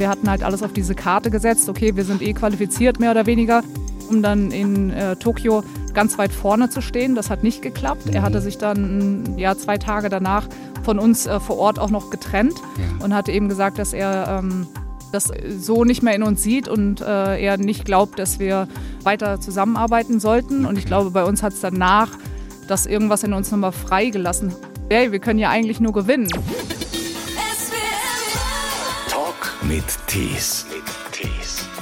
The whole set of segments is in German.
wir hatten halt alles auf diese Karte gesetzt. Okay, wir sind eh qualifiziert, mehr oder weniger, um dann in äh, Tokio ganz weit vorne zu stehen. Das hat nicht geklappt. Mhm. Er hatte sich dann ja, zwei Tage danach von uns äh, vor Ort auch noch getrennt ja. und hatte eben gesagt, dass er ähm, das so nicht mehr in uns sieht und äh, er nicht glaubt, dass wir weiter zusammenarbeiten sollten. Und ich glaube, bei uns hat es danach das irgendwas in uns nochmal freigelassen. Hey, wir können ja eigentlich nur gewinnen. Mit Tees.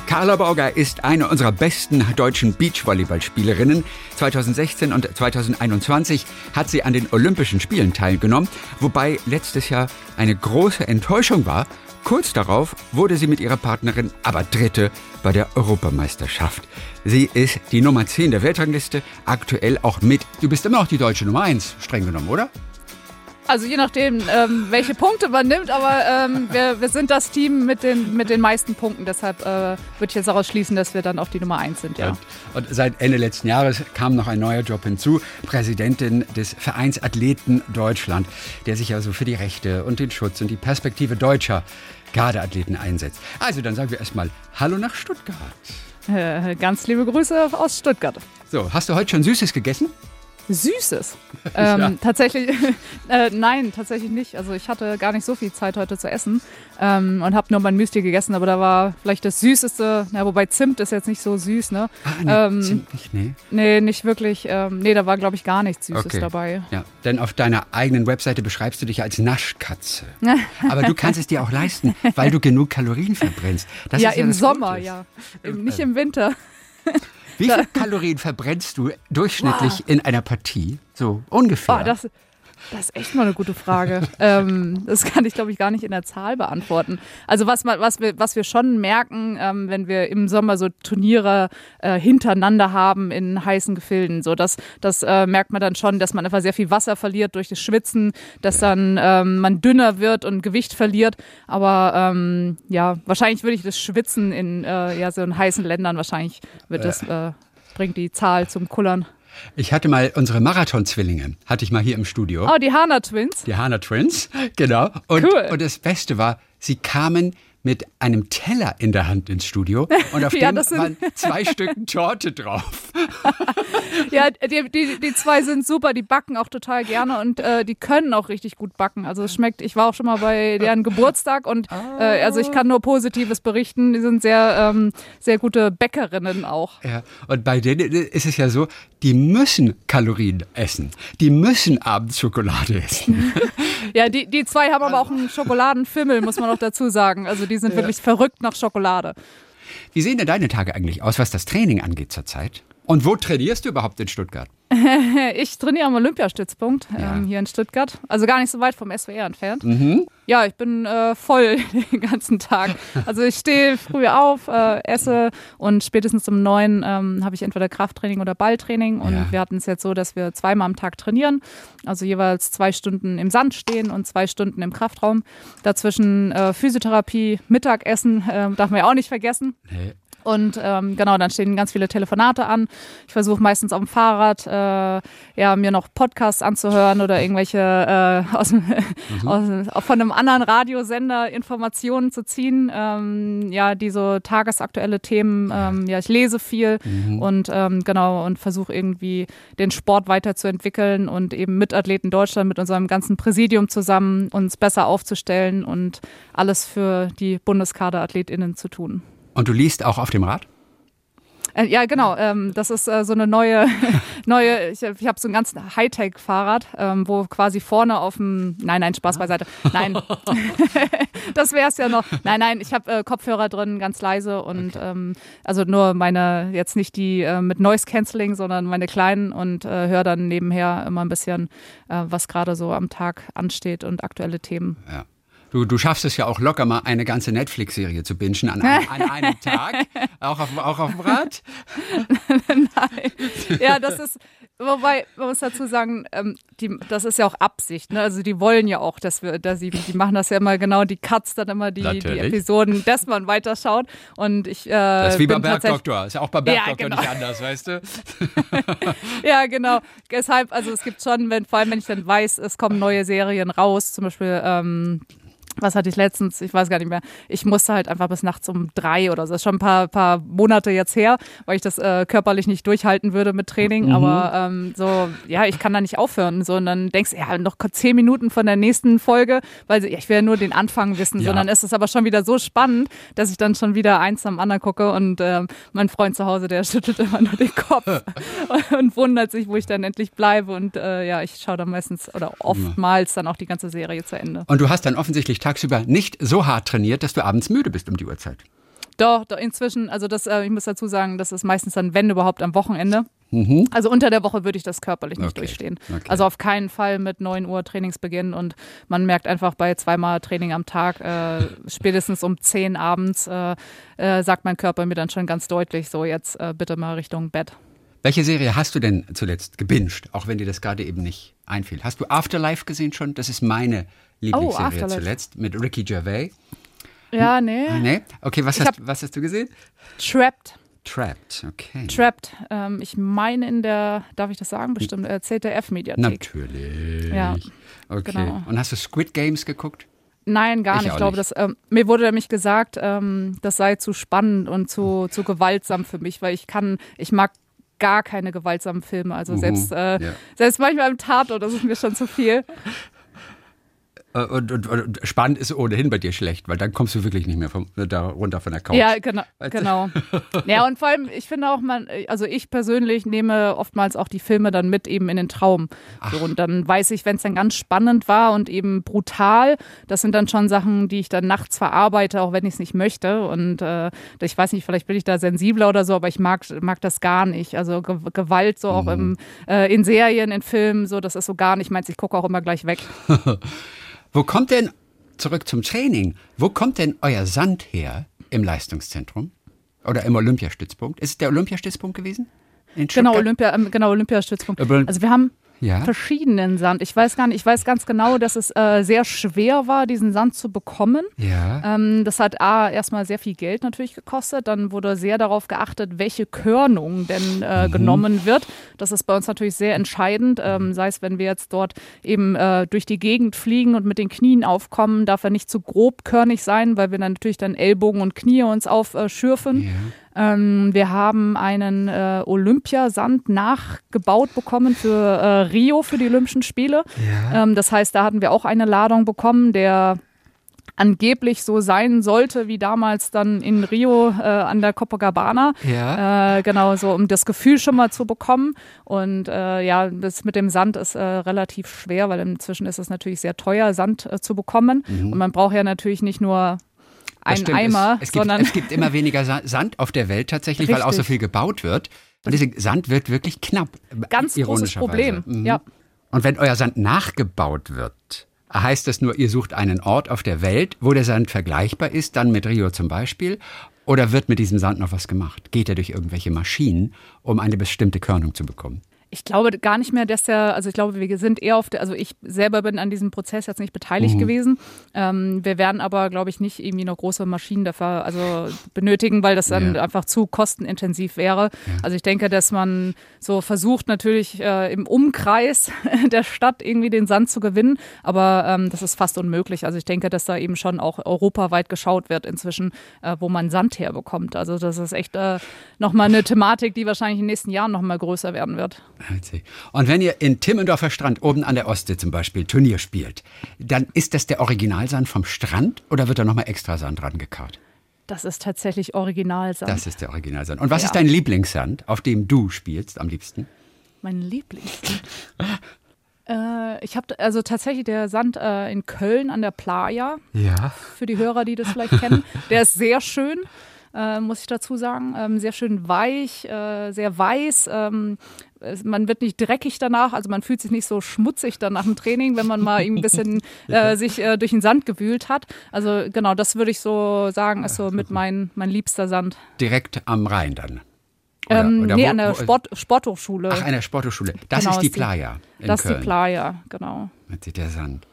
Carla Borger ist eine unserer besten deutschen Beachvolleyballspielerinnen. 2016 und 2021 hat sie an den Olympischen Spielen teilgenommen, wobei letztes Jahr eine große Enttäuschung war. Kurz darauf wurde sie mit ihrer Partnerin aber Dritte bei der Europameisterschaft. Sie ist die Nummer 10 der Weltrangliste, aktuell auch mit. Du bist immer noch die deutsche Nummer 1, streng genommen, oder? Also je nachdem, ähm, welche Punkte man nimmt, aber ähm, wir, wir, sind das Team mit den, mit den meisten Punkten. Deshalb äh, würde ich jetzt daraus schließen, dass wir dann auch die Nummer eins sind. Ja. Und, und, seit Ende letzten Jahres kam noch ein neuer Job hinzu, Präsidentin des Vereins Athleten Deutschland, der sich also für die Rechte und den Schutz und die Perspektive deutscher Gardeathleten einsetzt. Also dann sagen wir erstmal Hallo nach Stuttgart. Äh, ganz liebe Grüße aus Stuttgart. So, hast du heute schon Süßes gegessen? Süßes. Ähm, ja. Tatsächlich, äh, nein, tatsächlich nicht. Also ich hatte gar nicht so viel Zeit heute zu essen ähm, und habe nur mein Müsli gegessen, aber da war vielleicht das Süßeste, ja, wobei Zimt ist jetzt nicht so süß, ne? Ah, nee, ähm, Zimt nicht, nee? Nee, nicht wirklich. Ähm, nee, da war, glaube ich, gar nichts Süßes okay. dabei. Ja, denn auf deiner eigenen Webseite beschreibst du dich als Naschkatze. aber du kannst es dir auch leisten, weil du genug Kalorien verbrennst. Das ja, im Sommer, Gutes. ja. Nicht im Winter. Wie viele Kalorien verbrennst du durchschnittlich wow. in einer Partie? So ungefähr. Oh, das, das ist echt mal eine gute Frage. ähm, das kann ich, glaube ich, gar nicht in der Zahl beantworten. Also was, was, wir, was wir schon merken, ähm, wenn wir im Sommer so Turniere äh, hintereinander haben in heißen Gefilden, so das, das äh, merkt man dann schon, dass man einfach sehr viel Wasser verliert durch das Schwitzen, dass dann ähm, man dünner wird und Gewicht verliert. Aber ähm, ja, wahrscheinlich würde ich das Schwitzen in äh, ja, so in heißen Ländern, wahrscheinlich wird das, äh, bringt die Zahl zum Kullern. Ich hatte mal unsere Marathon-Zwillinge, hatte ich mal hier im Studio. Oh, die Hana Twins. Die Hana Twins, genau. Und, cool. und das Beste war, sie kamen mit einem Teller in der Hand ins Studio und auf ja, dem waren zwei Stücken Torte drauf. ja, die, die, die zwei sind super, die backen auch total gerne und äh, die können auch richtig gut backen. Also es schmeckt, ich war auch schon mal bei deren Geburtstag und äh, also ich kann nur Positives berichten. Die sind sehr, ähm, sehr gute Bäckerinnen auch. Ja, und bei denen ist es ja so, die müssen Kalorien essen. Die müssen abends Schokolade essen. ja, die, die zwei haben aber auch einen Schokoladenfimmel, muss man noch dazu sagen. Also die sind ja. wirklich verrückt nach Schokolade. Wie sehen denn deine Tage eigentlich aus, was das Training angeht zurzeit? Und wo trainierst du überhaupt in Stuttgart? ich trainiere am Olympiastützpunkt ja. ähm, hier in Stuttgart. Also gar nicht so weit vom SWR entfernt. Mhm. Ja, ich bin äh, voll den ganzen Tag. Also ich stehe früh auf, äh, esse und spätestens um neun ähm, habe ich entweder Krafttraining oder Balltraining. Und ja. wir hatten es jetzt so, dass wir zweimal am Tag trainieren. Also jeweils zwei Stunden im Sand stehen und zwei Stunden im Kraftraum. Dazwischen äh, Physiotherapie, Mittagessen, äh, darf man ja auch nicht vergessen. Nee. Und ähm, genau, dann stehen ganz viele Telefonate an. Ich versuche meistens auf dem Fahrrad äh, ja, mir noch Podcasts anzuhören oder irgendwelche äh, aus, mhm. aus, von einem anderen Radiosender Informationen zu ziehen. Ähm, ja, die so tagesaktuelle Themen. Ähm, ja, ich lese viel mhm. und ähm, genau und versuche irgendwie den Sport weiterzuentwickeln und eben mit Athleten Deutschland, mit unserem ganzen Präsidium zusammen uns besser aufzustellen und alles für die BundeskaderAthletInnen zu tun. Und du liest auch auf dem Rad? Äh, ja, genau. Ähm, das ist äh, so eine neue, neue. Ich, ich habe so ein ganz Hightech-Fahrrad, ähm, wo quasi vorne auf dem. Nein, nein, Spaß beiseite. Nein, das wäre es ja noch. Nein, nein, ich habe äh, Kopfhörer drin, ganz leise und okay. ähm, also nur meine, jetzt nicht die äh, mit Noise Cancelling, sondern meine kleinen und äh, höre dann nebenher immer ein bisschen, was gerade so am Tag ansteht und aktuelle Themen. Ja. Du, du schaffst es ja auch locker mal eine ganze Netflix-Serie zu bingen an, an, einem Tag, auch auf, auch auf dem Rad. Nein. Ja, das ist, wobei, man muss dazu sagen, ähm, die, das ist ja auch Absicht. Ne? Also die wollen ja auch, dass wir, dass sie, die machen das ja immer genau, die Cuts dann immer die, die Episoden, dass man weiterschaut. Und ich, äh, das ist wie beim Bergdoktor. Ist ja auch beim Bergdoktor ja, genau. nicht anders, weißt du? ja, genau. Deshalb, also es gibt schon, wenn, vor allem wenn ich dann weiß, es kommen neue Serien raus, zum Beispiel ähm, was hatte ich letztens, ich weiß gar nicht mehr, ich musste halt einfach bis nachts um drei oder so, das ist schon ein paar, paar Monate jetzt her, weil ich das äh, körperlich nicht durchhalten würde mit Training, mhm. aber ähm, so, ja, ich kann da nicht aufhören, so, und dann denkst du, ja, noch zehn Minuten von der nächsten Folge, weil ja, ich will ja nur den Anfang wissen, ja. sondern ist es aber schon wieder so spannend, dass ich dann schon wieder eins am anderen gucke und äh, mein Freund zu Hause, der schüttelt immer nur den Kopf und wundert sich, wo ich dann endlich bleibe. Und äh, ja, ich schaue dann meistens oder oftmals dann auch die ganze Serie zu Ende. Und du hast dann offensichtlich tagsüber nicht so hart trainiert, dass du abends müde bist um die Uhrzeit. Doch, doch inzwischen, also das, äh, ich muss dazu sagen, das ist meistens dann, wenn überhaupt, am Wochenende. Mhm. Also unter der Woche würde ich das körperlich nicht okay. durchstehen. Okay. Also auf keinen Fall mit 9 Uhr Trainingsbeginn und man merkt einfach bei zweimal Training am Tag, äh, spätestens um 10 abends, äh, äh, sagt mein Körper mir dann schon ganz deutlich, so jetzt äh, bitte mal Richtung Bett. Welche Serie hast du denn zuletzt gebinged, auch wenn dir das gerade eben nicht einfiel? Hast du Afterlife gesehen schon? Das ist meine Lieblingsserie oh, zuletzt mit Ricky Gervais. Ja, nee. Ah, nee? Okay, was hast, was hast du gesehen? Trapped. Trapped, okay. Trapped. Ähm, ich meine in der, darf ich das sagen, bestimmt, äh, ZDF-Mediathek. Natürlich. Ja. Okay. Genau. Und hast du Squid Games geguckt? Nein, gar ich nicht. Ich glaube, nicht. Das, ähm, mir wurde nämlich gesagt, ähm, das sei zu spannend und zu, zu gewaltsam für mich, weil ich kann, ich mag gar keine gewaltsamen Filme. Also mhm. selbst, äh, ja. selbst manchmal im Tatort, das ist mir schon zu viel. Äh, und, und, und, spannend ist ohnehin bei dir schlecht, weil dann kommst du wirklich nicht mehr vom, da runter von der Couch. Ja, genau. genau. ja, und vor allem, ich finde auch, man, also ich persönlich nehme oftmals auch die Filme dann mit eben in den Traum. So, und dann weiß ich, wenn es dann ganz spannend war und eben brutal, das sind dann schon Sachen, die ich dann nachts verarbeite, auch wenn ich es nicht möchte. Und äh, ich weiß nicht, vielleicht bin ich da sensibler oder so, aber ich mag, mag das gar nicht. Also Ge Gewalt so auch mhm. im, äh, in Serien, in Filmen, so, das ist so gar nicht meins. Ich gucke auch immer gleich weg. Wo kommt denn, zurück zum Training, wo kommt denn euer Sand her im Leistungszentrum? Oder im Olympiastützpunkt? Ist es der Olympiastützpunkt gewesen? genau, Olympia, ähm, genau, Olympiastützpunkt. Also wir haben ja. verschiedenen Sand. Ich weiß gar nicht, ich weiß ganz genau, dass es äh, sehr schwer war, diesen Sand zu bekommen. Ja. Ähm, das hat A, erstmal sehr viel Geld natürlich gekostet. Dann wurde sehr darauf geachtet, welche Körnung denn äh, mhm. genommen wird. Das ist bei uns natürlich sehr entscheidend. Ähm, sei es, wenn wir jetzt dort eben äh, durch die Gegend fliegen und mit den Knien aufkommen, darf er nicht zu grobkörnig sein, weil wir dann natürlich dann Ellbogen und Knie uns aufschürfen. Ja. Ähm, wir haben einen äh, Olympiasand nachgebaut bekommen für äh, Rio, für die Olympischen Spiele. Ja. Ähm, das heißt, da hatten wir auch eine Ladung bekommen, der angeblich so sein sollte wie damals dann in Rio äh, an der Copacabana. Ja. Äh, genau, so um das Gefühl schon mal zu bekommen. Und äh, ja, das mit dem Sand ist äh, relativ schwer, weil inzwischen ist es natürlich sehr teuer, Sand äh, zu bekommen. Mhm. Und man braucht ja natürlich nicht nur einen stimmt, Eimer, es, es, gibt, es gibt immer weniger Sand auf der Welt tatsächlich, Richtig. weil auch so viel gebaut wird. Und dieser Sand wird wirklich knapp. Ganz großes Problem, mhm. ja. Und wenn euer Sand nachgebaut wird, heißt das nur, ihr sucht einen Ort auf der Welt, wo der Sand vergleichbar ist, dann mit Rio zum Beispiel? Oder wird mit diesem Sand noch was gemacht? Geht er durch irgendwelche Maschinen, um eine bestimmte Körnung zu bekommen? Ich glaube gar nicht mehr, dass der, also ich glaube, wir sind eher auf der, also ich selber bin an diesem Prozess jetzt nicht beteiligt mhm. gewesen. Ähm, wir werden aber, glaube ich, nicht irgendwie noch große Maschinen dafür also benötigen, weil das dann ja. einfach zu kostenintensiv wäre. Ja. Also ich denke, dass man so versucht natürlich äh, im Umkreis der Stadt irgendwie den Sand zu gewinnen, aber ähm, das ist fast unmöglich. Also ich denke, dass da eben schon auch europaweit geschaut wird inzwischen, äh, wo man Sand herbekommt. Also das ist echt äh, nochmal eine Thematik, die wahrscheinlich in den nächsten Jahren nochmal größer werden wird. Und wenn ihr in Timmendorfer Strand oben an der Ostsee zum Beispiel Turnier spielt, dann ist das der Originalsand vom Strand oder wird da nochmal extra Sand dran gekarrt? Das ist tatsächlich Originalsand. Das ist der Originalsand. Und was ja. ist dein Lieblingssand, auf dem du spielst am liebsten? Mein Lieblingssand? äh, ich habe also tatsächlich der Sand äh, in Köln an der Playa. Ja. Für die Hörer, die das vielleicht kennen. Der ist sehr schön äh, muss ich dazu sagen. Ähm, sehr schön weich, äh, sehr weiß. Ähm, man wird nicht dreckig danach, also man fühlt sich nicht so schmutzig dann nach dem Training, wenn man mal ein bisschen äh, sich äh, durch den Sand gewühlt hat. Also genau, das würde ich so sagen, ist so mit mein, mein liebster Sand. Direkt am Rhein dann? Oder, ähm, oder nee, wo, an der Sport, Sporthochschule. Ach, an der Sporthochschule. Das genau, ist die Playa. In das Köln. ist die Playa, genau. Sieht der Sand.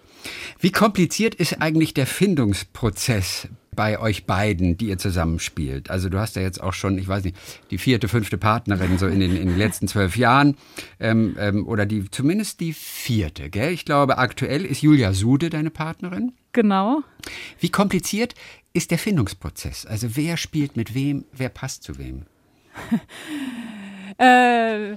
Wie kompliziert ist eigentlich der Findungsprozess bei euch beiden, die ihr zusammenspielt? Also du hast ja jetzt auch schon, ich weiß nicht, die vierte, fünfte Partnerin so in den, in den letzten zwölf Jahren ähm, ähm, oder die zumindest die vierte, gell? Ich glaube, aktuell ist Julia Sude deine Partnerin. Genau. Wie kompliziert ist der Findungsprozess? Also wer spielt mit wem, wer passt zu wem? äh,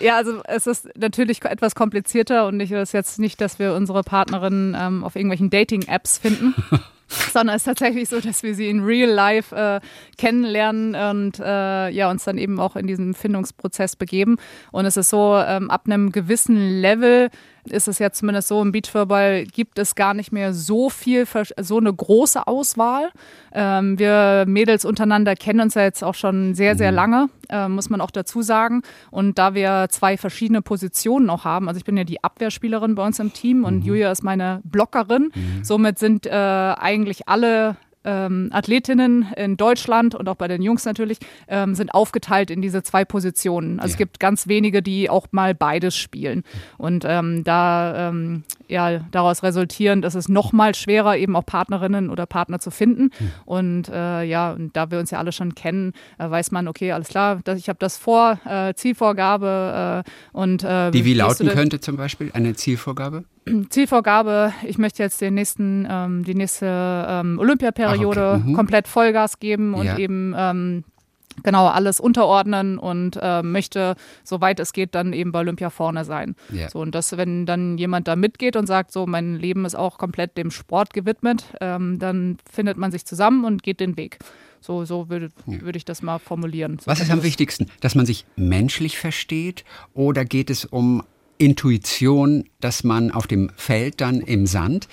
ja, also es ist natürlich etwas komplizierter und ich ist jetzt nicht, dass wir unsere Partnerinnen ähm, auf irgendwelchen Dating-Apps finden. sondern es ist tatsächlich so, dass wir sie in Real Life äh, kennenlernen und äh, ja uns dann eben auch in diesen Findungsprozess begeben. Und es ist so, ähm, ab einem gewissen Level ist es ja zumindest so, im Beachvolleyball gibt es gar nicht mehr so viel, so eine große Auswahl. Ähm, wir Mädels untereinander kennen uns ja jetzt auch schon sehr, sehr mhm. lange, äh, muss man auch dazu sagen. Und da wir zwei verschiedene Positionen auch haben, also ich bin ja die Abwehrspielerin bei uns im Team und mhm. Julia ist meine Blockerin. Mhm. Somit sind äh, eigentlich alle ähm, Athletinnen in Deutschland und auch bei den Jungs natürlich ähm, sind aufgeteilt in diese zwei Positionen. Also ja. es gibt ganz wenige, die auch mal beides spielen. Und ähm, da ähm, ja daraus resultierend ist es noch mal schwerer, eben auch Partnerinnen oder Partner zu finden. Hm. Und äh, ja, und da wir uns ja alle schon kennen, äh, weiß man, okay, alles klar, dass ich habe das vor, äh, Zielvorgabe äh, und äh, die wie lauten könnte zum Beispiel eine Zielvorgabe? Zielvorgabe, ich möchte jetzt den nächsten, ähm, die nächste ähm, Olympiaperiode okay. mhm. komplett Vollgas geben und ja. eben ähm, genau alles unterordnen und äh, möchte, soweit es geht, dann eben bei Olympia vorne sein. Yeah. So, und das, wenn dann jemand da mitgeht und sagt, so, mein Leben ist auch komplett dem Sport gewidmet, ähm, dann findet man sich zusammen und geht den Weg. So, so würde, würde ich das mal formulieren. So Was ist am wichtigsten? Dass man sich menschlich versteht oder geht es um Intuition, dass man auf dem Feld dann im Sand,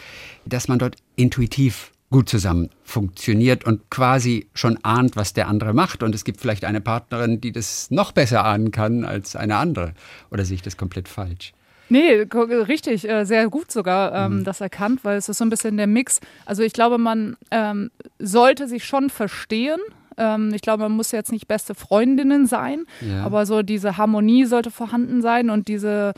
dass man dort intuitiv gut zusammen funktioniert und quasi schon ahnt, was der andere macht. Und es gibt vielleicht eine Partnerin, die das noch besser ahnen kann als eine andere. Oder sehe ich das komplett falsch? Nee, richtig, äh, sehr gut sogar ähm, mhm. das erkannt, weil es ist so ein bisschen der Mix. Also ich glaube, man ähm, sollte sich schon verstehen. Ähm, ich glaube, man muss jetzt nicht beste Freundinnen sein, ja. aber so diese Harmonie sollte vorhanden sein und diese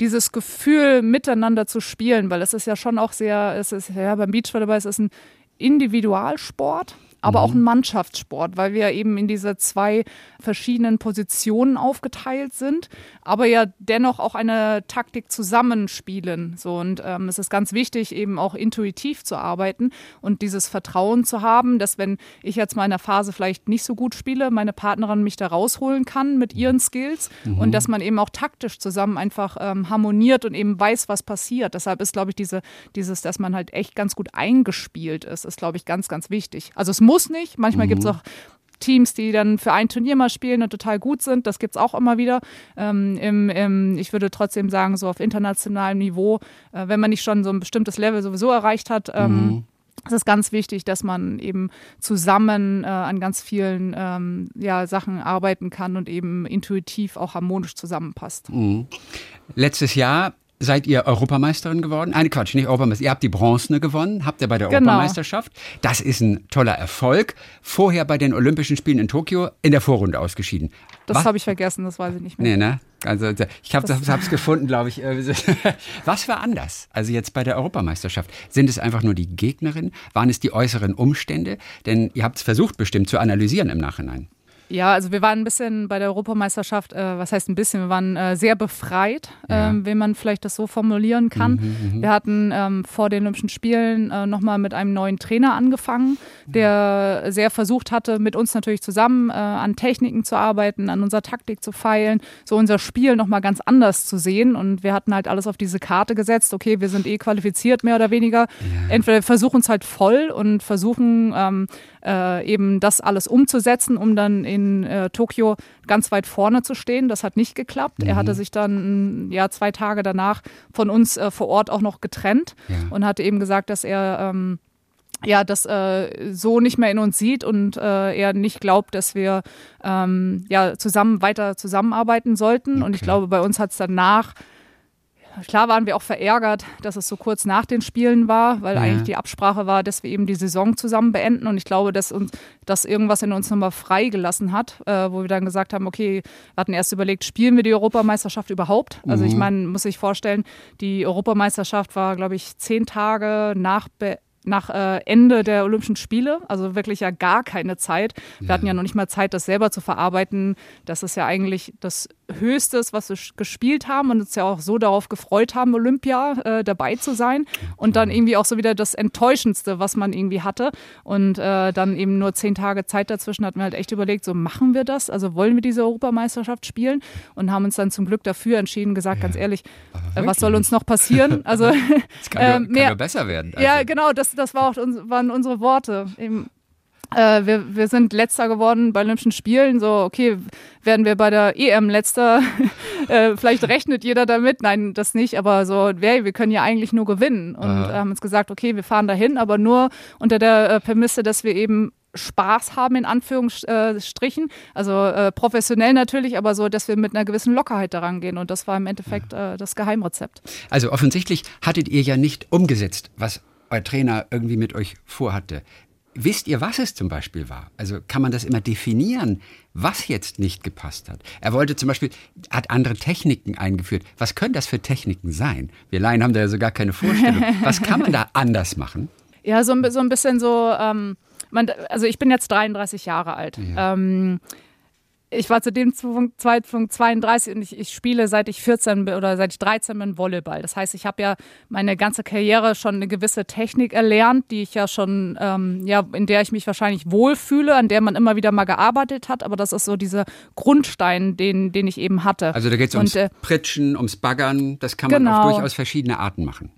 dieses Gefühl, miteinander zu spielen, weil es ist ja schon auch sehr, es ist ja beim Beachvolleyball, es ist ein Individualsport aber mhm. auch ein Mannschaftssport, weil wir eben in diese zwei verschiedenen Positionen aufgeteilt sind, aber ja dennoch auch eine Taktik zusammenspielen. So und ähm, es ist ganz wichtig, eben auch intuitiv zu arbeiten und dieses Vertrauen zu haben, dass wenn ich jetzt mal in der Phase vielleicht nicht so gut spiele, meine Partnerin mich da rausholen kann mit ihren Skills mhm. und dass man eben auch taktisch zusammen einfach ähm, harmoniert und eben weiß, was passiert. Deshalb ist, glaube ich, diese, dieses, dass man halt echt ganz gut eingespielt ist, ist, glaube ich, ganz, ganz wichtig. Also es muss muss nicht. Manchmal mhm. gibt es auch Teams, die dann für ein Turnier mal spielen und total gut sind. Das gibt es auch immer wieder. Ähm, im, im, ich würde trotzdem sagen, so auf internationalem Niveau, äh, wenn man nicht schon so ein bestimmtes Level sowieso erreicht hat, ähm, mhm. Es ist ganz wichtig, dass man eben zusammen äh, an ganz vielen ähm, ja, Sachen arbeiten kann und eben intuitiv auch harmonisch zusammenpasst. Mhm. Letztes Jahr seid ihr Europameisterin geworden. Eine Quatsch, nicht Europameisterin. Ihr habt die Bronzene gewonnen, habt ihr bei der genau. Europameisterschaft. Das ist ein toller Erfolg. Vorher bei den Olympischen Spielen in Tokio in der Vorrunde ausgeschieden. Das habe ich vergessen, das weiß ich nicht mehr. Nee, ne? Also ich habe es gefunden, glaube ich. Was war anders? Also jetzt bei der Europameisterschaft. Sind es einfach nur die Gegnerinnen? Waren es die äußeren Umstände? Denn ihr habt es versucht bestimmt zu analysieren im Nachhinein. Ja, also wir waren ein bisschen bei der Europameisterschaft, äh, was heißt ein bisschen, wir waren äh, sehr befreit, ja. ähm, wenn man vielleicht das so formulieren kann. Mhm, mhm, wir hatten ähm, vor den Olympischen Spielen äh, nochmal mit einem neuen Trainer angefangen, der sehr versucht hatte, mit uns natürlich zusammen äh, an Techniken zu arbeiten, an unserer Taktik zu feilen, so unser Spiel nochmal ganz anders zu sehen. Und wir hatten halt alles auf diese Karte gesetzt, okay, wir sind eh qualifiziert, mehr oder weniger. Ja. Entweder versuchen es halt voll und versuchen ähm, äh, eben das alles umzusetzen, um dann in äh, Tokio ganz weit vorne zu stehen. Das hat nicht geklappt. Mhm. Er hatte sich dann ja zwei Tage danach von uns äh, vor Ort auch noch getrennt ja. und hatte eben gesagt, dass er ähm, ja, das äh, so nicht mehr in uns sieht und äh, er nicht glaubt, dass wir ähm, ja zusammen weiter zusammenarbeiten sollten. Okay. Und ich glaube, bei uns hat es danach Klar waren wir auch verärgert, dass es so kurz nach den Spielen war, weil ja. eigentlich die Absprache war, dass wir eben die Saison zusammen beenden. Und ich glaube, dass uns das irgendwas in uns nochmal freigelassen hat, äh, wo wir dann gesagt haben, okay, wir hatten erst überlegt, spielen wir die Europameisterschaft überhaupt? Also mhm. ich meine, muss ich vorstellen, die Europameisterschaft war, glaube ich, zehn Tage nach Be nach äh, Ende der Olympischen Spiele, also wirklich ja gar keine Zeit. Wir ja. hatten ja noch nicht mal Zeit, das selber zu verarbeiten, dass es ja eigentlich das Höchstes, was wir gespielt haben und uns ja auch so darauf gefreut haben, Olympia äh, dabei zu sein. Und dann irgendwie auch so wieder das Enttäuschendste, was man irgendwie hatte. Und äh, dann eben nur zehn Tage Zeit dazwischen hatten wir halt echt überlegt, so machen wir das? Also wollen wir diese Europameisterschaft spielen? Und haben uns dann zum Glück dafür entschieden, gesagt, ja. ganz ehrlich, äh, was soll uns noch passieren? Also es kann, äh, mehr, kann nur besser werden. Also. Ja, genau, das, das war auch, waren unsere Worte. Eben, äh, wir, wir sind letzter geworden bei Olympischen Spielen. So, okay, werden wir bei der EM letzter? äh, vielleicht rechnet jeder damit. Nein, das nicht. Aber so, hey, wir können ja eigentlich nur gewinnen. Und Aha. haben uns gesagt, okay, wir fahren dahin, aber nur unter der äh, Prämisse, dass wir eben Spaß haben, in Anführungsstrichen. Also äh, professionell natürlich, aber so, dass wir mit einer gewissen Lockerheit daran gehen. Und das war im Endeffekt äh, das Geheimrezept. Also offensichtlich hattet ihr ja nicht umgesetzt, was euer Trainer irgendwie mit euch vorhatte. Wisst ihr, was es zum Beispiel war? Also kann man das immer definieren, was jetzt nicht gepasst hat? Er wollte zum Beispiel, hat andere Techniken eingeführt. Was können das für Techniken sein? Wir Laien haben da ja sogar keine Vorstellung. Was kann man da anders machen? Ja, so, so ein bisschen so, ähm, man, also ich bin jetzt 33 Jahre alt. Ja. Ähm, ich war zu dem Zeitpunkt 32 und ich, ich, spiele seit ich 14 bin oder seit ich 13 bin Volleyball. Das heißt, ich habe ja meine ganze Karriere schon eine gewisse Technik erlernt, die ich ja schon, ähm, ja, in der ich mich wahrscheinlich wohlfühle, an der man immer wieder mal gearbeitet hat. Aber das ist so dieser Grundstein, den, den ich eben hatte. Also da geht es ums äh, Pritschen, ums Baggern. Das kann man genau. auf durchaus verschiedene Arten machen.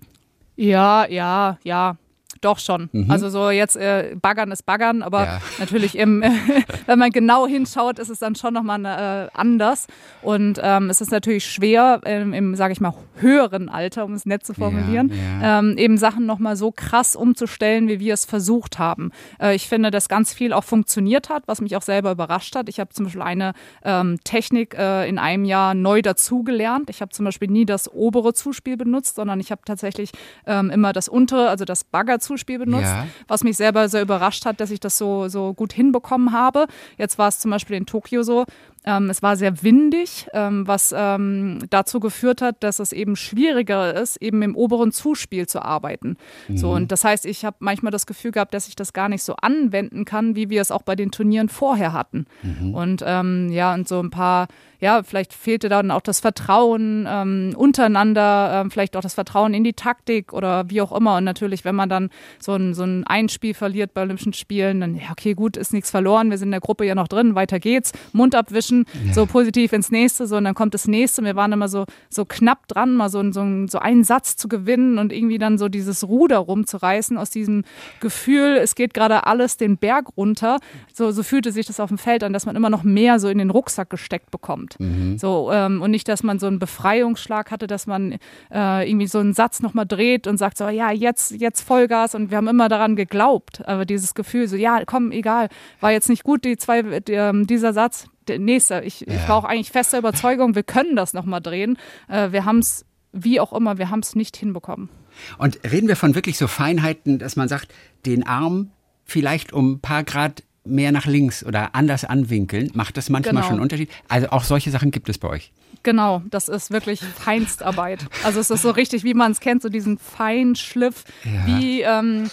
Ja, ja, ja. Doch schon. Mhm. Also so jetzt äh, Baggern ist Baggern, aber ja. natürlich im, wenn man genau hinschaut, ist es dann schon nochmal äh, anders. Und ähm, es ist natürlich schwer im, im sage ich mal, höheren Alter, um es nett zu formulieren, ja, ja. Ähm, eben Sachen nochmal so krass umzustellen, wie wir es versucht haben. Äh, ich finde, dass ganz viel auch funktioniert hat, was mich auch selber überrascht hat. Ich habe zum Beispiel eine ähm, Technik äh, in einem Jahr neu dazugelernt. Ich habe zum Beispiel nie das obere Zuspiel benutzt, sondern ich habe tatsächlich ähm, immer das untere, also das Bagger Zuspiel benutzt, ja. was mich selber sehr überrascht hat, dass ich das so, so gut hinbekommen habe. Jetzt war es zum Beispiel in Tokio so, ähm, es war sehr windig, ähm, was ähm, dazu geführt hat, dass es eben schwieriger ist, eben im oberen Zuspiel zu arbeiten. Mhm. So, und das heißt, ich habe manchmal das Gefühl gehabt, dass ich das gar nicht so anwenden kann, wie wir es auch bei den Turnieren vorher hatten. Mhm. Und ähm, ja, und so ein paar ja, vielleicht fehlte dann auch das Vertrauen ähm, untereinander, ähm, vielleicht auch das Vertrauen in die Taktik oder wie auch immer. Und natürlich, wenn man dann so ein, so ein Einspiel verliert bei Olympischen Spielen, dann, ja, okay, gut, ist nichts verloren, wir sind in der Gruppe ja noch drin, weiter geht's, Mund abwischen, ja. so positiv ins nächste, so, und dann kommt das nächste. Wir waren immer so, so knapp dran, mal so, so, so einen Satz zu gewinnen und irgendwie dann so dieses Ruder rumzureißen aus diesem Gefühl, es geht gerade alles den Berg runter. So, so fühlte sich das auf dem Feld an, dass man immer noch mehr so in den Rucksack gesteckt bekommt kommt. Mhm. So, ähm, und nicht, dass man so einen Befreiungsschlag hatte, dass man äh, irgendwie so einen Satz nochmal dreht und sagt so, ja, jetzt, jetzt Vollgas und wir haben immer daran geglaubt. Aber dieses Gefühl, so, ja, komm, egal, war jetzt nicht gut, die zwei, die, ähm, dieser Satz, der nächste. Ich, ja. ich war auch eigentlich fester Überzeugung, wir können das nochmal drehen. Äh, wir haben es, wie auch immer, wir haben es nicht hinbekommen. Und reden wir von wirklich so Feinheiten, dass man sagt, den Arm vielleicht um ein paar Grad mehr nach links oder anders anwinkeln, macht das manchmal genau. schon einen Unterschied. Also auch solche Sachen gibt es bei euch. Genau, das ist wirklich Feinstarbeit. Also es ist so richtig, wie man es kennt, so diesen Feinschliff, ja. wie ähm,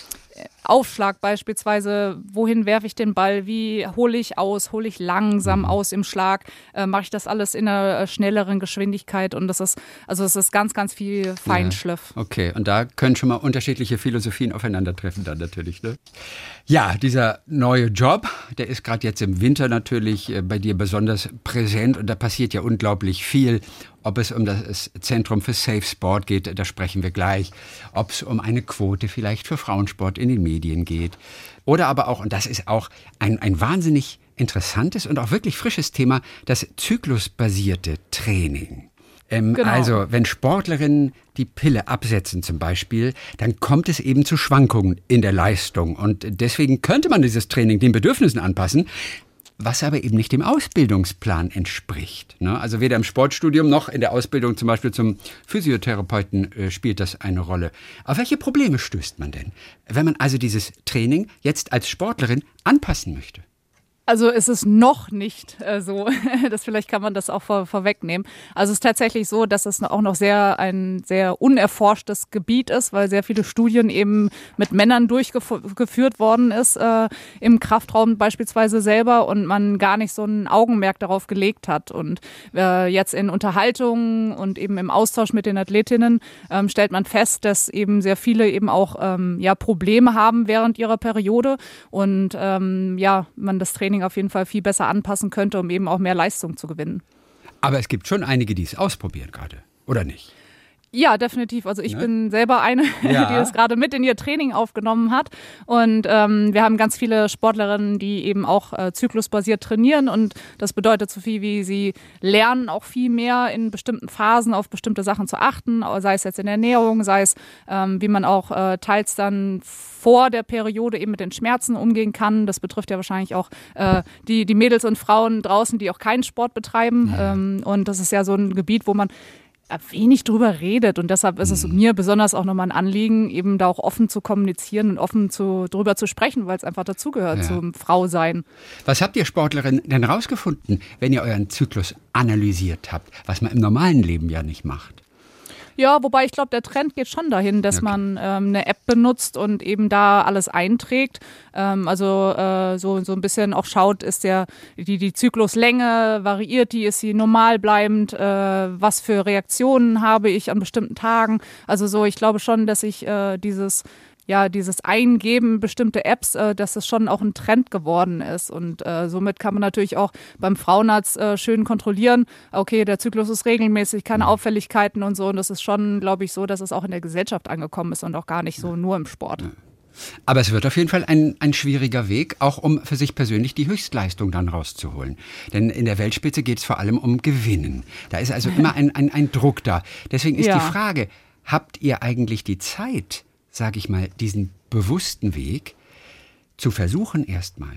Aufschlag beispielsweise, wohin werfe ich den Ball, wie hole ich aus, hole ich langsam mhm. aus im Schlag, äh, mache ich das alles in einer äh, schnelleren Geschwindigkeit und das ist, also es ist ganz, ganz viel Feinschliff. Ja, okay, und da können schon mal unterschiedliche Philosophien aufeinandertreffen dann natürlich. Ne? Ja, dieser neue Job, der ist gerade jetzt im Winter natürlich äh, bei dir besonders präsent und da passiert ja unglaublich viel ob es um das Zentrum für Safe Sport geht, da sprechen wir gleich. Ob es um eine Quote vielleicht für Frauensport in den Medien geht. Oder aber auch, und das ist auch ein, ein wahnsinnig interessantes und auch wirklich frisches Thema, das zyklusbasierte Training. Ähm, genau. Also, wenn Sportlerinnen die Pille absetzen zum Beispiel, dann kommt es eben zu Schwankungen in der Leistung. Und deswegen könnte man dieses Training den Bedürfnissen anpassen was aber eben nicht dem Ausbildungsplan entspricht. Ne? Also weder im Sportstudium noch in der Ausbildung zum Beispiel zum Physiotherapeuten äh, spielt das eine Rolle. Auf welche Probleme stößt man denn, wenn man also dieses Training jetzt als Sportlerin anpassen möchte? Also es ist noch nicht äh, so. das vielleicht kann man das auch vor, vorwegnehmen. Also es ist tatsächlich so, dass es auch noch sehr ein sehr unerforschtes Gebiet ist, weil sehr viele Studien eben mit Männern durchgeführt worden ist äh, im Kraftraum beispielsweise selber und man gar nicht so ein Augenmerk darauf gelegt hat. Und äh, jetzt in Unterhaltungen und eben im Austausch mit den Athletinnen ähm, stellt man fest, dass eben sehr viele eben auch ähm, ja Probleme haben während ihrer Periode und ähm, ja man das Training Training auf jeden Fall viel besser anpassen könnte, um eben auch mehr Leistung zu gewinnen. Aber es gibt schon einige, die es ausprobieren gerade, oder nicht? Ja, definitiv. Also ich ne? bin selber eine, ja. die das gerade mit in ihr Training aufgenommen hat. Und ähm, wir haben ganz viele Sportlerinnen, die eben auch äh, zyklusbasiert trainieren. Und das bedeutet so viel wie sie lernen auch viel mehr in bestimmten Phasen auf bestimmte Sachen zu achten, sei es jetzt in der Ernährung, sei es ähm, wie man auch äh, teils dann vor der Periode eben mit den Schmerzen umgehen kann. Das betrifft ja wahrscheinlich auch äh, die, die Mädels und Frauen draußen, die auch keinen Sport betreiben. Ja. Ähm, und das ist ja so ein Gebiet, wo man wenig drüber redet. Und deshalb ist es mhm. mir besonders auch nochmal ein Anliegen, eben da auch offen zu kommunizieren und offen zu, drüber zu sprechen, weil es einfach dazugehört ja. zum Frausein. Was habt ihr Sportlerin denn rausgefunden, wenn ihr euren Zyklus analysiert habt, was man im normalen Leben ja nicht macht? Ja, wobei ich glaube, der Trend geht schon dahin, dass okay. man ähm, eine App benutzt und eben da alles einträgt. Ähm, also äh, so, so ein bisschen auch schaut, ist der die, die Zykluslänge, variiert die, ist sie normal bleibend, äh, was für Reaktionen habe ich an bestimmten Tagen. Also so, ich glaube schon, dass ich äh, dieses ja, dieses Eingeben bestimmte Apps, äh, dass es schon auch ein Trend geworden ist. Und äh, somit kann man natürlich auch beim Frauenarzt äh, schön kontrollieren, okay, der Zyklus ist regelmäßig, keine Auffälligkeiten und so. Und das ist schon, glaube ich, so, dass es auch in der Gesellschaft angekommen ist und auch gar nicht so nur im Sport. Aber es wird auf jeden Fall ein, ein schwieriger Weg, auch um für sich persönlich die Höchstleistung dann rauszuholen. Denn in der Weltspitze geht es vor allem um Gewinnen. Da ist also immer ein, ein, ein Druck da. Deswegen ist ja. die Frage, habt ihr eigentlich die Zeit, sage ich mal, diesen bewussten Weg zu versuchen erstmal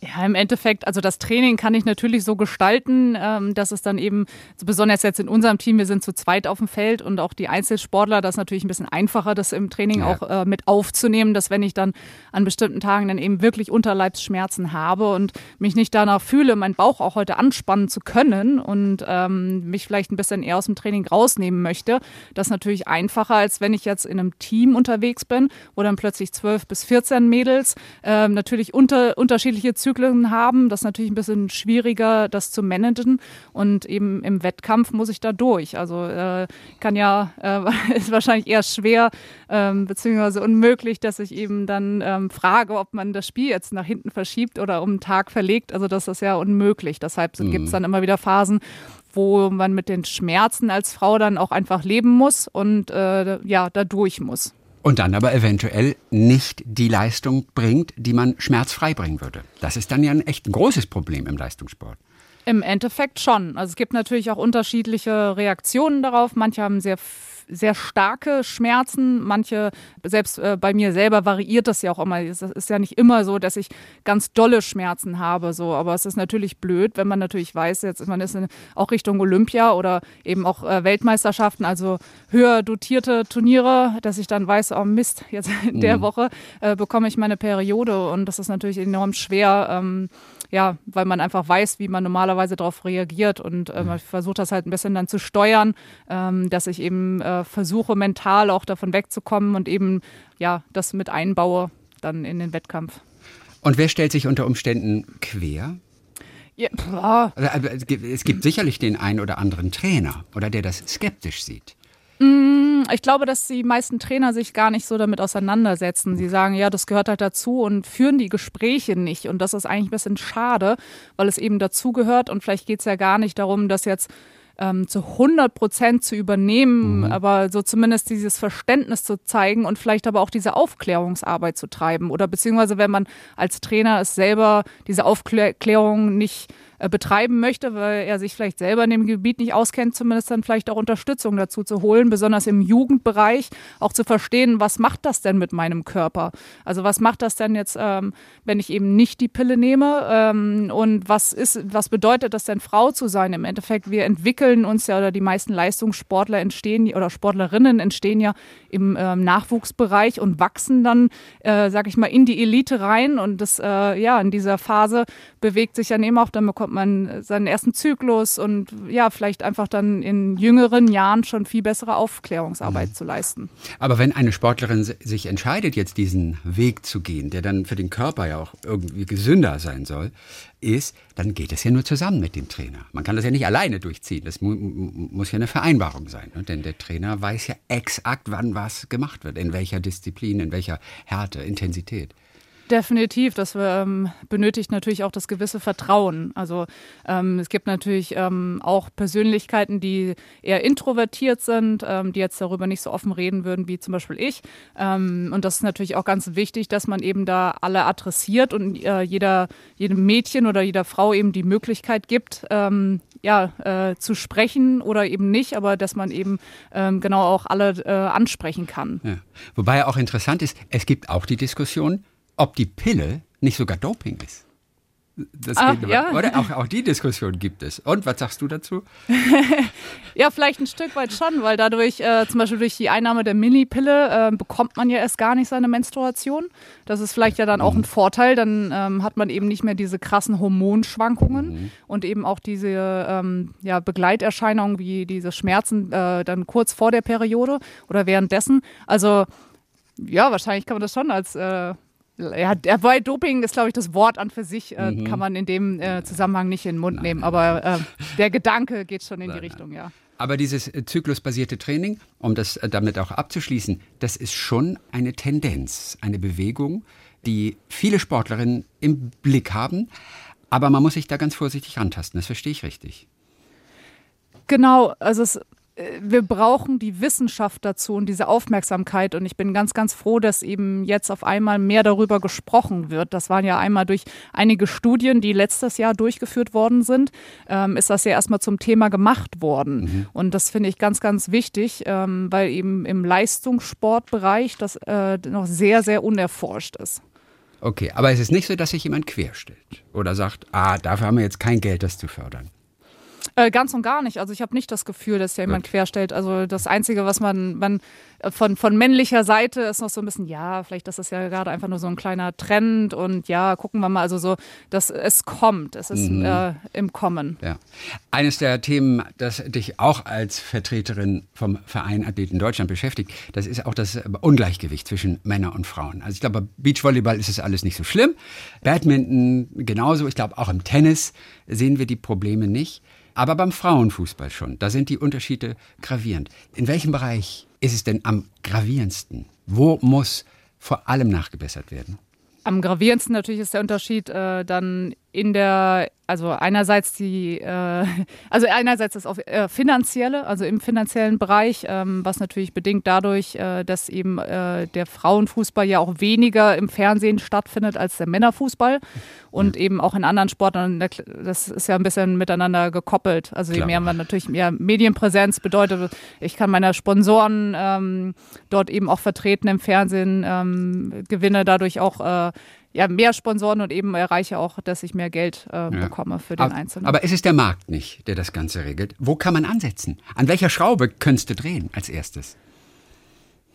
ja, im Endeffekt, also das Training kann ich natürlich so gestalten, ähm, dass es dann eben, so besonders jetzt in unserem Team, wir sind zu zweit auf dem Feld und auch die Einzelsportler, das ist natürlich ein bisschen einfacher, das im Training ja. auch äh, mit aufzunehmen, dass wenn ich dann an bestimmten Tagen dann eben wirklich Unterleibsschmerzen habe und mich nicht danach fühle, meinen Bauch auch heute anspannen zu können und ähm, mich vielleicht ein bisschen eher aus dem Training rausnehmen möchte, das ist natürlich einfacher, als wenn ich jetzt in einem Team unterwegs bin, wo dann plötzlich zwölf bis 14 Mädels äh, natürlich unter, unterschiedliche Zyklen Zyklen haben. Das ist natürlich ein bisschen schwieriger, das zu managen. Und eben im Wettkampf muss ich da durch. Also äh, kann ja, äh, ist wahrscheinlich eher schwer, ähm, beziehungsweise unmöglich, dass ich eben dann ähm, frage, ob man das Spiel jetzt nach hinten verschiebt oder um einen Tag verlegt. Also das ist ja unmöglich. Deshalb mhm. gibt es dann immer wieder Phasen, wo man mit den Schmerzen als Frau dann auch einfach leben muss und äh, ja, da durch muss. Und dann aber eventuell nicht die Leistung bringt, die man schmerzfrei bringen würde. Das ist dann ja ein echt großes Problem im Leistungssport. Im Endeffekt schon. Also es gibt natürlich auch unterschiedliche Reaktionen darauf. Manche haben sehr sehr starke Schmerzen. Manche, selbst äh, bei mir selber variiert das ja auch immer. Es ist ja nicht immer so, dass ich ganz dolle Schmerzen habe, so. Aber es ist natürlich blöd, wenn man natürlich weiß, jetzt man ist in, auch Richtung Olympia oder eben auch äh, Weltmeisterschaften, also höher dotierte Turniere, dass ich dann weiß, oh Mist, jetzt in der mhm. Woche äh, bekomme ich meine Periode und das ist natürlich enorm schwer. Ähm, ja, weil man einfach weiß, wie man normalerweise darauf reagiert und äh, man versucht das halt ein bisschen dann zu steuern, ähm, dass ich eben äh, versuche, mental auch davon wegzukommen und eben ja, das mit einbaue dann in den Wettkampf. Und wer stellt sich unter Umständen quer? Ja, also, es gibt sicherlich den einen oder anderen Trainer, oder der das skeptisch sieht. Mm, ich glaube, dass die meisten Trainer sich gar nicht so damit auseinandersetzen. Sie sagen, ja, das gehört halt dazu und führen die Gespräche nicht. Und das ist eigentlich ein bisschen schade, weil es eben dazugehört. Und vielleicht geht es ja gar nicht darum, dass jetzt ähm, zu 100 Prozent zu übernehmen, mhm. aber so zumindest dieses Verständnis zu zeigen und vielleicht aber auch diese Aufklärungsarbeit zu treiben oder beziehungsweise wenn man als Trainer es selber diese Aufklärung nicht äh, betreiben möchte, weil er sich vielleicht selber in dem Gebiet nicht auskennt, zumindest dann vielleicht auch Unterstützung dazu zu holen, besonders im Jugendbereich auch zu verstehen, was macht das denn mit meinem Körper? Also was macht das denn jetzt, ähm, wenn ich eben nicht die Pille nehme? Ähm, und was ist, was bedeutet das denn, Frau zu sein? Im Endeffekt, wir entwickeln uns ja oder die meisten Leistungssportler entstehen oder Sportlerinnen entstehen ja im ähm, Nachwuchsbereich und wachsen dann, äh, sag ich mal, in die Elite rein. Und das, äh, ja, in dieser Phase bewegt sich dann eben auch, dann bekommt man seinen ersten Zyklus und ja, vielleicht einfach dann in jüngeren Jahren schon viel bessere Aufklärungsarbeit mhm. zu leisten. Aber wenn eine Sportlerin sich entscheidet, jetzt diesen Weg zu gehen, der dann für den Körper ja auch irgendwie gesünder sein soll, ist, dann geht es ja nur zusammen mit dem Trainer. Man kann das ja nicht alleine durchziehen. Das mu muss ja eine Vereinbarung sein. Ne? Denn der Trainer weiß ja exakt, wann was gemacht wird, in welcher Disziplin, in welcher Härte, Intensität. Definitiv, das ähm, benötigt natürlich auch das gewisse Vertrauen. Also ähm, es gibt natürlich ähm, auch Persönlichkeiten, die eher introvertiert sind, ähm, die jetzt darüber nicht so offen reden würden wie zum Beispiel ich. Ähm, und das ist natürlich auch ganz wichtig, dass man eben da alle adressiert und äh, jeder, jedem Mädchen oder jeder Frau eben die Möglichkeit gibt, ähm, ja, äh, zu sprechen oder eben nicht, aber dass man eben genau auch alle äh, ansprechen kann. Ja. Wobei auch interessant ist, es gibt auch die Diskussion, ob die Pille nicht sogar Doping ist. Das geht ja. Oder? Auch, auch, die Diskussion gibt es. Und was sagst du dazu? ja, vielleicht ein Stück weit schon, weil dadurch, äh, zum Beispiel durch die Einnahme der Mini-Pille, äh, bekommt man ja erst gar nicht seine Menstruation. Das ist vielleicht ja dann auch ein mhm. Vorteil. Dann ähm, hat man eben nicht mehr diese krassen Hormonschwankungen mhm. und eben auch diese ähm, ja, Begleiterscheinungen wie diese Schmerzen äh, dann kurz vor der Periode oder währenddessen. Also ja, wahrscheinlich kann man das schon als äh, ja, weil Doping ist, glaube ich, das Wort an für sich, äh, mhm. kann man in dem äh, Zusammenhang nicht in den Mund nein, nehmen. Aber äh, der Gedanke geht schon in nein, die Richtung, ja. Aber dieses äh, zyklusbasierte Training, um das äh, damit auch abzuschließen, das ist schon eine Tendenz, eine Bewegung, die viele Sportlerinnen im Blick haben. Aber man muss sich da ganz vorsichtig rantasten, das verstehe ich richtig. Genau, also es wir brauchen die Wissenschaft dazu und diese Aufmerksamkeit. Und ich bin ganz, ganz froh, dass eben jetzt auf einmal mehr darüber gesprochen wird. Das waren ja einmal durch einige Studien, die letztes Jahr durchgeführt worden sind, ähm, ist das ja erstmal zum Thema gemacht worden. Mhm. Und das finde ich ganz, ganz wichtig, ähm, weil eben im Leistungssportbereich das äh, noch sehr, sehr unerforscht ist. Okay, aber es ist nicht so, dass sich jemand querstellt oder sagt, ah, dafür haben wir jetzt kein Geld, das zu fördern. Äh, ganz und gar nicht. Also ich habe nicht das Gefühl, dass ja jemand Gut. querstellt. Also das Einzige, was man, man äh, von, von männlicher Seite ist noch so ein bisschen, ja, vielleicht das ist ja gerade einfach nur so ein kleiner Trend und ja, gucken wir mal, also so, dass es kommt, es ist mhm. äh, im Kommen. Ja. Eines der Themen, das dich auch als Vertreterin vom Verein Athleten Deutschland beschäftigt, das ist auch das Ungleichgewicht zwischen Männern und Frauen. Also ich glaube, Beachvolleyball ist es alles nicht so schlimm. Badminton genauso. Ich glaube, auch im Tennis sehen wir die Probleme nicht. Aber beim Frauenfußball schon. Da sind die Unterschiede gravierend. In welchem Bereich ist es denn am gravierendsten? Wo muss vor allem nachgebessert werden? Am gravierendsten natürlich ist der Unterschied äh, dann in der, also einerseits die, äh, also einerseits das auf, äh, finanzielle, also im finanziellen Bereich, ähm, was natürlich bedingt dadurch, äh, dass eben äh, der Frauenfußball ja auch weniger im Fernsehen stattfindet als der Männerfußball und mhm. eben auch in anderen Sportarten, das ist ja ein bisschen miteinander gekoppelt. Also je mehr man natürlich mehr Medienpräsenz bedeutet, ich kann meine Sponsoren ähm, dort eben auch vertreten im Fernsehen, ähm, gewinne dadurch auch äh, ja, mehr Sponsoren und eben erreiche auch, dass ich mehr Geld äh, ja. bekomme für den aber, Einzelnen. Aber es ist der Markt nicht, der das Ganze regelt. Wo kann man ansetzen? An welcher Schraube könntest du drehen als erstes?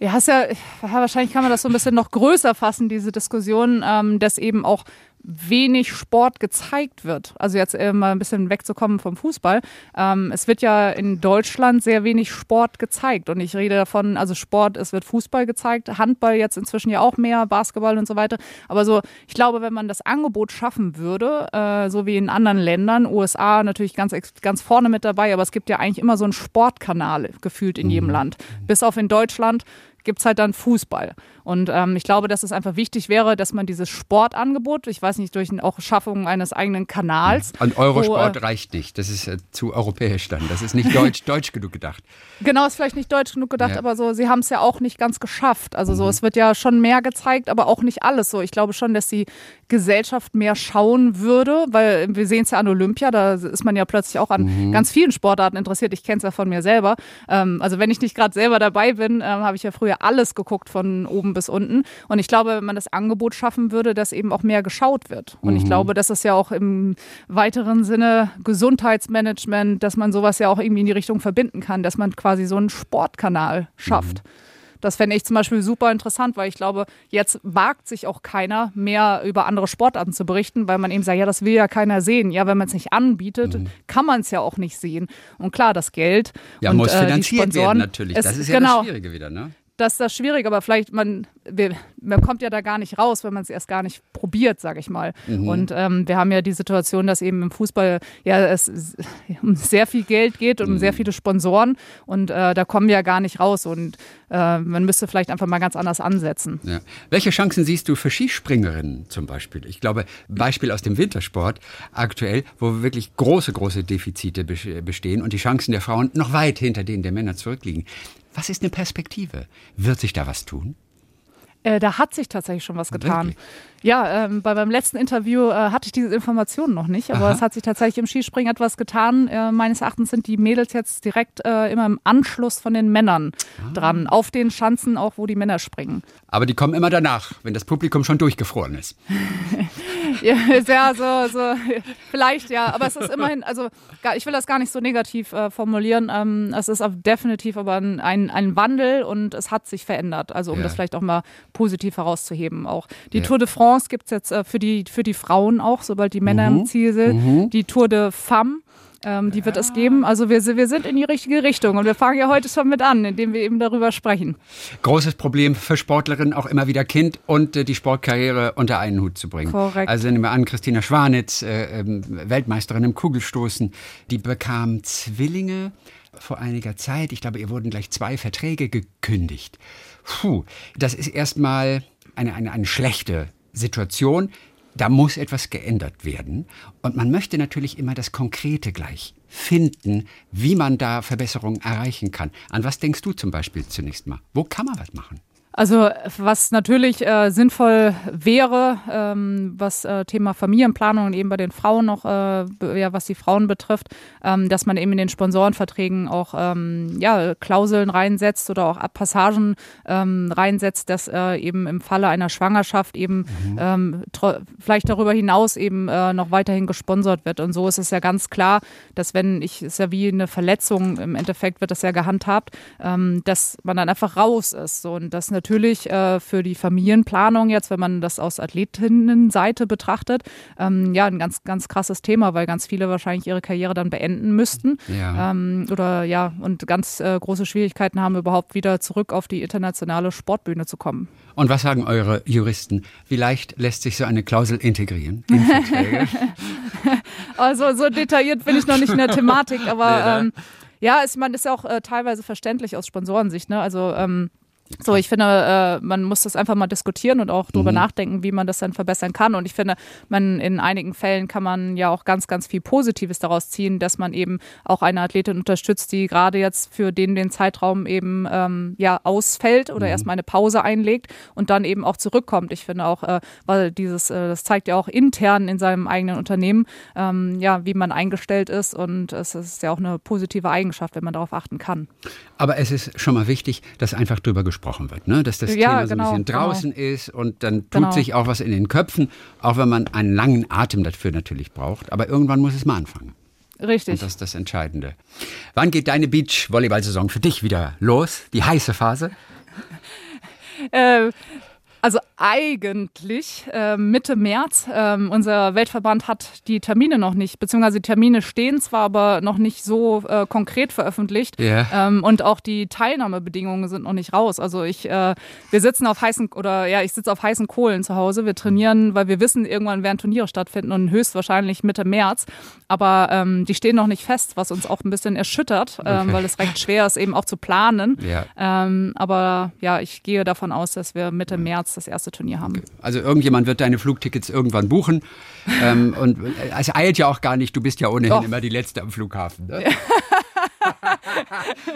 Ja, hast ja, wahrscheinlich kann man das so ein bisschen noch größer fassen, diese Diskussion, ähm, dass eben auch wenig Sport gezeigt wird. Also jetzt äh, mal ein bisschen wegzukommen vom Fußball. Ähm, es wird ja in Deutschland sehr wenig Sport gezeigt. Und ich rede davon, also Sport, es wird Fußball gezeigt, Handball jetzt inzwischen ja auch mehr, Basketball und so weiter. Aber so, ich glaube, wenn man das Angebot schaffen würde, äh, so wie in anderen Ländern, USA natürlich ganz, ganz vorne mit dabei, aber es gibt ja eigentlich immer so einen Sportkanal gefühlt in jedem mhm. Land. Bis auf in Deutschland gibt es halt dann Fußball. Und ähm, ich glaube, dass es einfach wichtig wäre, dass man dieses Sportangebot, ich weiß nicht, durch auch Schaffung eines eigenen Kanals. Und Eurosport wo, äh, reicht nicht. Das ist äh, zu europäisch dann. Das ist nicht deutsch, deutsch genug gedacht. Genau, ist vielleicht nicht deutsch genug gedacht, ja. aber so, sie haben es ja auch nicht ganz geschafft. Also so, mhm. es wird ja schon mehr gezeigt, aber auch nicht alles so. Ich glaube schon, dass die Gesellschaft mehr schauen würde, weil wir sehen es ja an Olympia, da ist man ja plötzlich auch an mhm. ganz vielen Sportarten interessiert. Ich kenne es ja von mir selber. Ähm, also wenn ich nicht gerade selber dabei bin, ähm, habe ich ja früher alles geguckt von oben bis unten. Und ich glaube, wenn man das Angebot schaffen würde, dass eben auch mehr geschaut wird. Und mhm. ich glaube, das ist ja auch im weiteren Sinne Gesundheitsmanagement, dass man sowas ja auch irgendwie in die Richtung verbinden kann, dass man quasi so einen Sportkanal schafft. Mhm. Das fände ich zum Beispiel super interessant, weil ich glaube, jetzt wagt sich auch keiner mehr über andere Sportarten zu berichten, weil man eben sagt, ja, das will ja keiner sehen. Ja, wenn man es nicht anbietet, mhm. kann man es ja auch nicht sehen. Und klar, das Geld ja, und muss äh, finanziert die Sponsoren, werden natürlich. Das ist ja genau, das Schwierige wieder, ne? Das ist das Schwierige, aber vielleicht, man, wir, man kommt ja da gar nicht raus, wenn man es erst gar nicht probiert, sage ich mal. Mhm. Und ähm, wir haben ja die Situation, dass eben im Fußball ja es um sehr viel Geld geht und um mhm. sehr viele Sponsoren und äh, da kommen wir ja gar nicht raus und äh, man müsste vielleicht einfach mal ganz anders ansetzen. Ja. Welche Chancen siehst du für Skispringerinnen zum Beispiel? Ich glaube, Beispiel aus dem Wintersport aktuell, wo wirklich große, große Defizite bestehen und die Chancen der Frauen noch weit hinter denen der Männer zurückliegen. Was ist eine Perspektive? Wird sich da was tun? Äh, da hat sich tatsächlich schon was getan. Wirklich? Ja, ähm, bei meinem letzten Interview äh, hatte ich diese Informationen noch nicht, aber Aha. es hat sich tatsächlich im Skispringen etwas getan. Äh, meines Erachtens sind die Mädels jetzt direkt äh, immer im Anschluss von den Männern ah. dran, auf den Schanzen auch, wo die Männer springen. Aber die kommen immer danach, wenn das Publikum schon durchgefroren ist. ja, so, so, vielleicht ja, aber es ist immerhin, also ich will das gar nicht so negativ äh, formulieren. Ähm, es ist definitiv aber ein, ein, Wandel und es hat sich verändert. Also um ja. das vielleicht auch mal positiv herauszuheben. Auch die ja. Tour de France gibt es jetzt äh, für, die, für die Frauen auch, sobald die Männer mhm. im Ziel sind. Mhm. Die Tour de Femme. Ähm, die wird es geben. Also wir, wir sind in die richtige Richtung und wir fangen ja heute schon mit an, indem wir eben darüber sprechen. Großes Problem für Sportlerinnen auch immer wieder Kind und äh, die Sportkarriere unter einen Hut zu bringen. Korrekt. Also nehmen wir an, Christina Schwanitz, äh, äh, Weltmeisterin im Kugelstoßen, die bekam Zwillinge vor einiger Zeit. Ich glaube, ihr wurden gleich zwei Verträge gekündigt. Puh, das ist erstmal eine, eine, eine schlechte Situation, da muss etwas geändert werden. Und man möchte natürlich immer das Konkrete gleich finden, wie man da Verbesserungen erreichen kann. An was denkst du zum Beispiel zunächst mal? Wo kann man was machen? Also was natürlich äh, sinnvoll wäre, ähm, was äh, Thema Familienplanung und eben bei den Frauen noch, äh, ja, was die Frauen betrifft, ähm, dass man eben in den Sponsorenverträgen auch ähm, ja, Klauseln reinsetzt oder auch Passagen ähm, reinsetzt, dass äh, eben im Falle einer Schwangerschaft eben mhm. ähm, vielleicht darüber hinaus eben äh, noch weiterhin gesponsert wird. Und so ist es ja ganz klar, dass wenn ich, ist ja wie eine Verletzung, im Endeffekt wird das ja gehandhabt, ähm, dass man dann einfach raus ist. So, und das natürlich äh, für die Familienplanung jetzt, wenn man das aus Athletinnenseite betrachtet, ähm, ja, ein ganz, ganz krasses Thema, weil ganz viele wahrscheinlich ihre Karriere dann beenden müssten. Ja. Ähm, oder ja, und ganz äh, große Schwierigkeiten haben, überhaupt wieder zurück auf die internationale Sportbühne zu kommen. Und was sagen eure Juristen? Wie leicht lässt sich so eine Klausel integrieren in Verträge? also so detailliert bin ich noch nicht in der Thematik, aber ne? ähm, ja, ist, man ist ja auch äh, teilweise verständlich aus Sponsorensicht. Ne? Also ähm, so, ich finde, äh, man muss das einfach mal diskutieren und auch drüber mhm. nachdenken, wie man das dann verbessern kann. Und ich finde, man in einigen Fällen kann man ja auch ganz, ganz viel Positives daraus ziehen, dass man eben auch eine Athletin unterstützt, die gerade jetzt für den den Zeitraum eben ähm, ja ausfällt oder mhm. erstmal eine Pause einlegt und dann eben auch zurückkommt. Ich finde auch, äh, weil dieses, äh, das zeigt ja auch intern in seinem eigenen Unternehmen, ähm, ja, wie man eingestellt ist und es ist ja auch eine positive Eigenschaft, wenn man darauf achten kann. Aber es ist schon mal wichtig, dass einfach drüber gesprochen wird, ne? dass das ja, Thema so ein bisschen genau. draußen genau. ist und dann tut genau. sich auch was in den Köpfen, auch wenn man einen langen Atem dafür natürlich braucht. Aber irgendwann muss es mal anfangen. Richtig. Und das ist das Entscheidende. Wann geht deine Beach-Volleyball-Saison für dich wieder los? Die heiße Phase? äh, Also eigentlich äh, Mitte März. Ähm, unser Weltverband hat die Termine noch nicht, beziehungsweise die Termine stehen zwar, aber noch nicht so äh, konkret veröffentlicht. Ja. Ähm, und auch die Teilnahmebedingungen sind noch nicht raus. Also ich, äh, wir sitzen auf heißen oder ja, ich sitze auf heißen Kohlen zu Hause. Wir trainieren, weil wir wissen, irgendwann werden Turniere stattfinden und höchstwahrscheinlich Mitte März. Aber ähm, die stehen noch nicht fest, was uns auch ein bisschen erschüttert, ähm, okay. weil es recht schwer ist, eben auch zu planen. Ja. Ähm, aber ja, ich gehe davon aus, dass wir Mitte März das erste Turnier haben. Okay. Also irgendjemand wird deine Flugtickets irgendwann buchen. ähm, und es eilt ja auch gar nicht, du bist ja ohnehin Doch. immer die Letzte am Flughafen. Ne?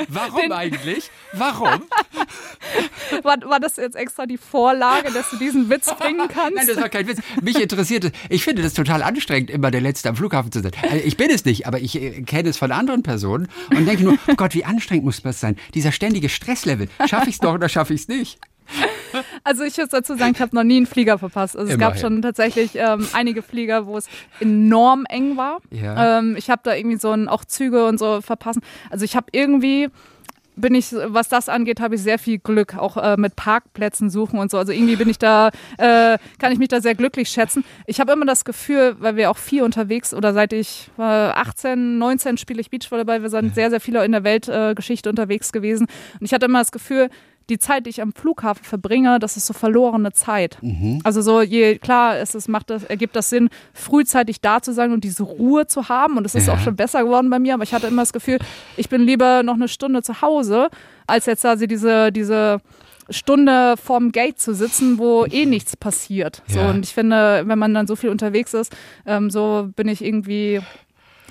Warum Den eigentlich? Warum? War, war, das jetzt extra die Vorlage, dass du diesen Witz bringen kannst? Nein, das war kein Witz. Mich interessiert es. Ich finde das total anstrengend, immer der Letzte am Flughafen zu sein. Also ich bin es nicht, aber ich äh, kenne es von anderen Personen und denke nur, oh Gott, wie anstrengend muss das sein? Dieser ständige Stresslevel. Schaffe ich es doch oder schaffe ich es nicht? Also ich muss dazu sagen, ich habe noch nie einen Flieger verpasst. Also es Immerhin. gab schon tatsächlich ähm, einige Flieger, wo es enorm eng war. Ja. Ähm, ich habe da irgendwie so ein, auch Züge und so verpassen. Also ich habe irgendwie bin ich, was das angeht, habe ich sehr viel Glück, auch äh, mit Parkplätzen suchen und so. Also irgendwie bin ich da, äh, kann ich mich da sehr glücklich schätzen. Ich habe immer das Gefühl, weil wir auch viel unterwegs oder seit ich äh, 18, 19 spiele ich Beachvolleyball, wir sind sehr, sehr viele in der Weltgeschichte unterwegs gewesen. Und ich hatte immer das Gefühl, die Zeit, die ich am Flughafen verbringe, das ist so verlorene Zeit. Mhm. Also so je klar ist es macht das ergibt das Sinn frühzeitig da zu sein und diese Ruhe zu haben und es ist ja. auch schon besser geworden bei mir, aber ich hatte immer das Gefühl, ich bin lieber noch eine Stunde zu Hause, als jetzt also diese diese Stunde vorm Gate zu sitzen, wo eh nichts passiert. So ja. und ich finde, wenn man dann so viel unterwegs ist, ähm, so bin ich irgendwie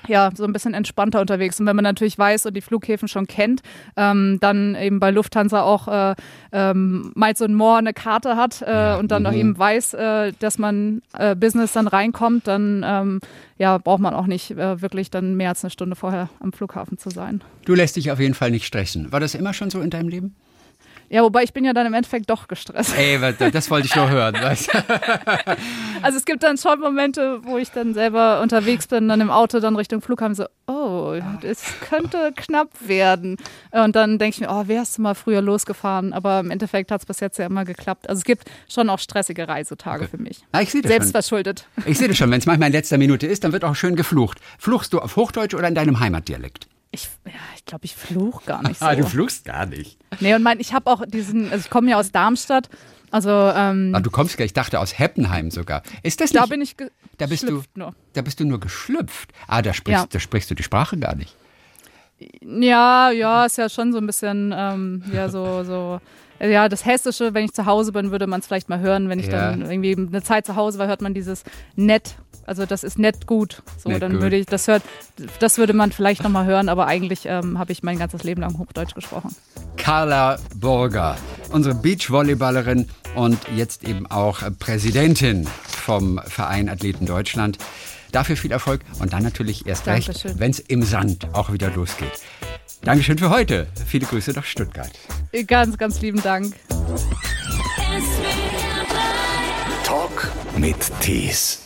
ja, so ein bisschen entspannter unterwegs. Und wenn man natürlich weiß und die Flughäfen schon kennt, ähm, dann eben bei Lufthansa auch äh, ähm, Miles und More eine Karte hat äh, und dann mhm. auch eben weiß, äh, dass man äh, Business dann reinkommt, dann ähm, ja, braucht man auch nicht äh, wirklich dann mehr als eine Stunde vorher am Flughafen zu sein. Du lässt dich auf jeden Fall nicht stressen. War das immer schon so in deinem Leben? Ja, wobei ich bin ja dann im Endeffekt doch gestresst. Ey, das wollte ich nur hören. Weißt? Also es gibt dann schon Momente, wo ich dann selber unterwegs bin, dann im Auto dann Richtung Flughafen so, oh, es könnte knapp werden. Und dann denke ich mir, oh, wärst du mal früher losgefahren? Aber im Endeffekt hat es bis jetzt ja immer geklappt. Also es gibt schon auch stressige Reisetage okay. für mich. Ah, ich sehe das Selbst schon. Ich sehe das schon. Wenn es manchmal in letzter Minute ist, dann wird auch schön geflucht. Fluchst du auf Hochdeutsch oder in deinem Heimatdialekt? Ich, ja, ich glaube, ich fluch gar nicht so. Ah, du fluchst gar nicht. Nee, und mein, ich habe auch diesen, also ich komme ja aus Darmstadt. Also, ähm, ah, du kommst, ich dachte aus Heppenheim sogar. Ist das nicht? Da bin ich da bist du, nur. Da bist du nur geschlüpft. Ah, da sprichst, ja. da sprichst du die Sprache gar nicht. Ja, ja, ist ja schon so ein bisschen, ähm, ja, so, so, ja, das Hessische, wenn ich zu Hause bin, würde man es vielleicht mal hören. Wenn ich ja. dann irgendwie eine Zeit zu Hause war, hört man dieses nett also das ist nett gut. So, nett dann gut. würde ich, das hört, das würde man vielleicht nochmal hören, aber eigentlich ähm, habe ich mein ganzes Leben lang Hochdeutsch gesprochen. Carla Burger, unsere Beachvolleyballerin und jetzt eben auch Präsidentin vom Verein Athleten Deutschland. Dafür viel Erfolg und dann natürlich erst Dankeschön. recht, wenn es im Sand auch wieder losgeht. Dankeschön für heute. Viele Grüße nach Stuttgart. Ganz, ganz lieben Dank. Talk mit Tees.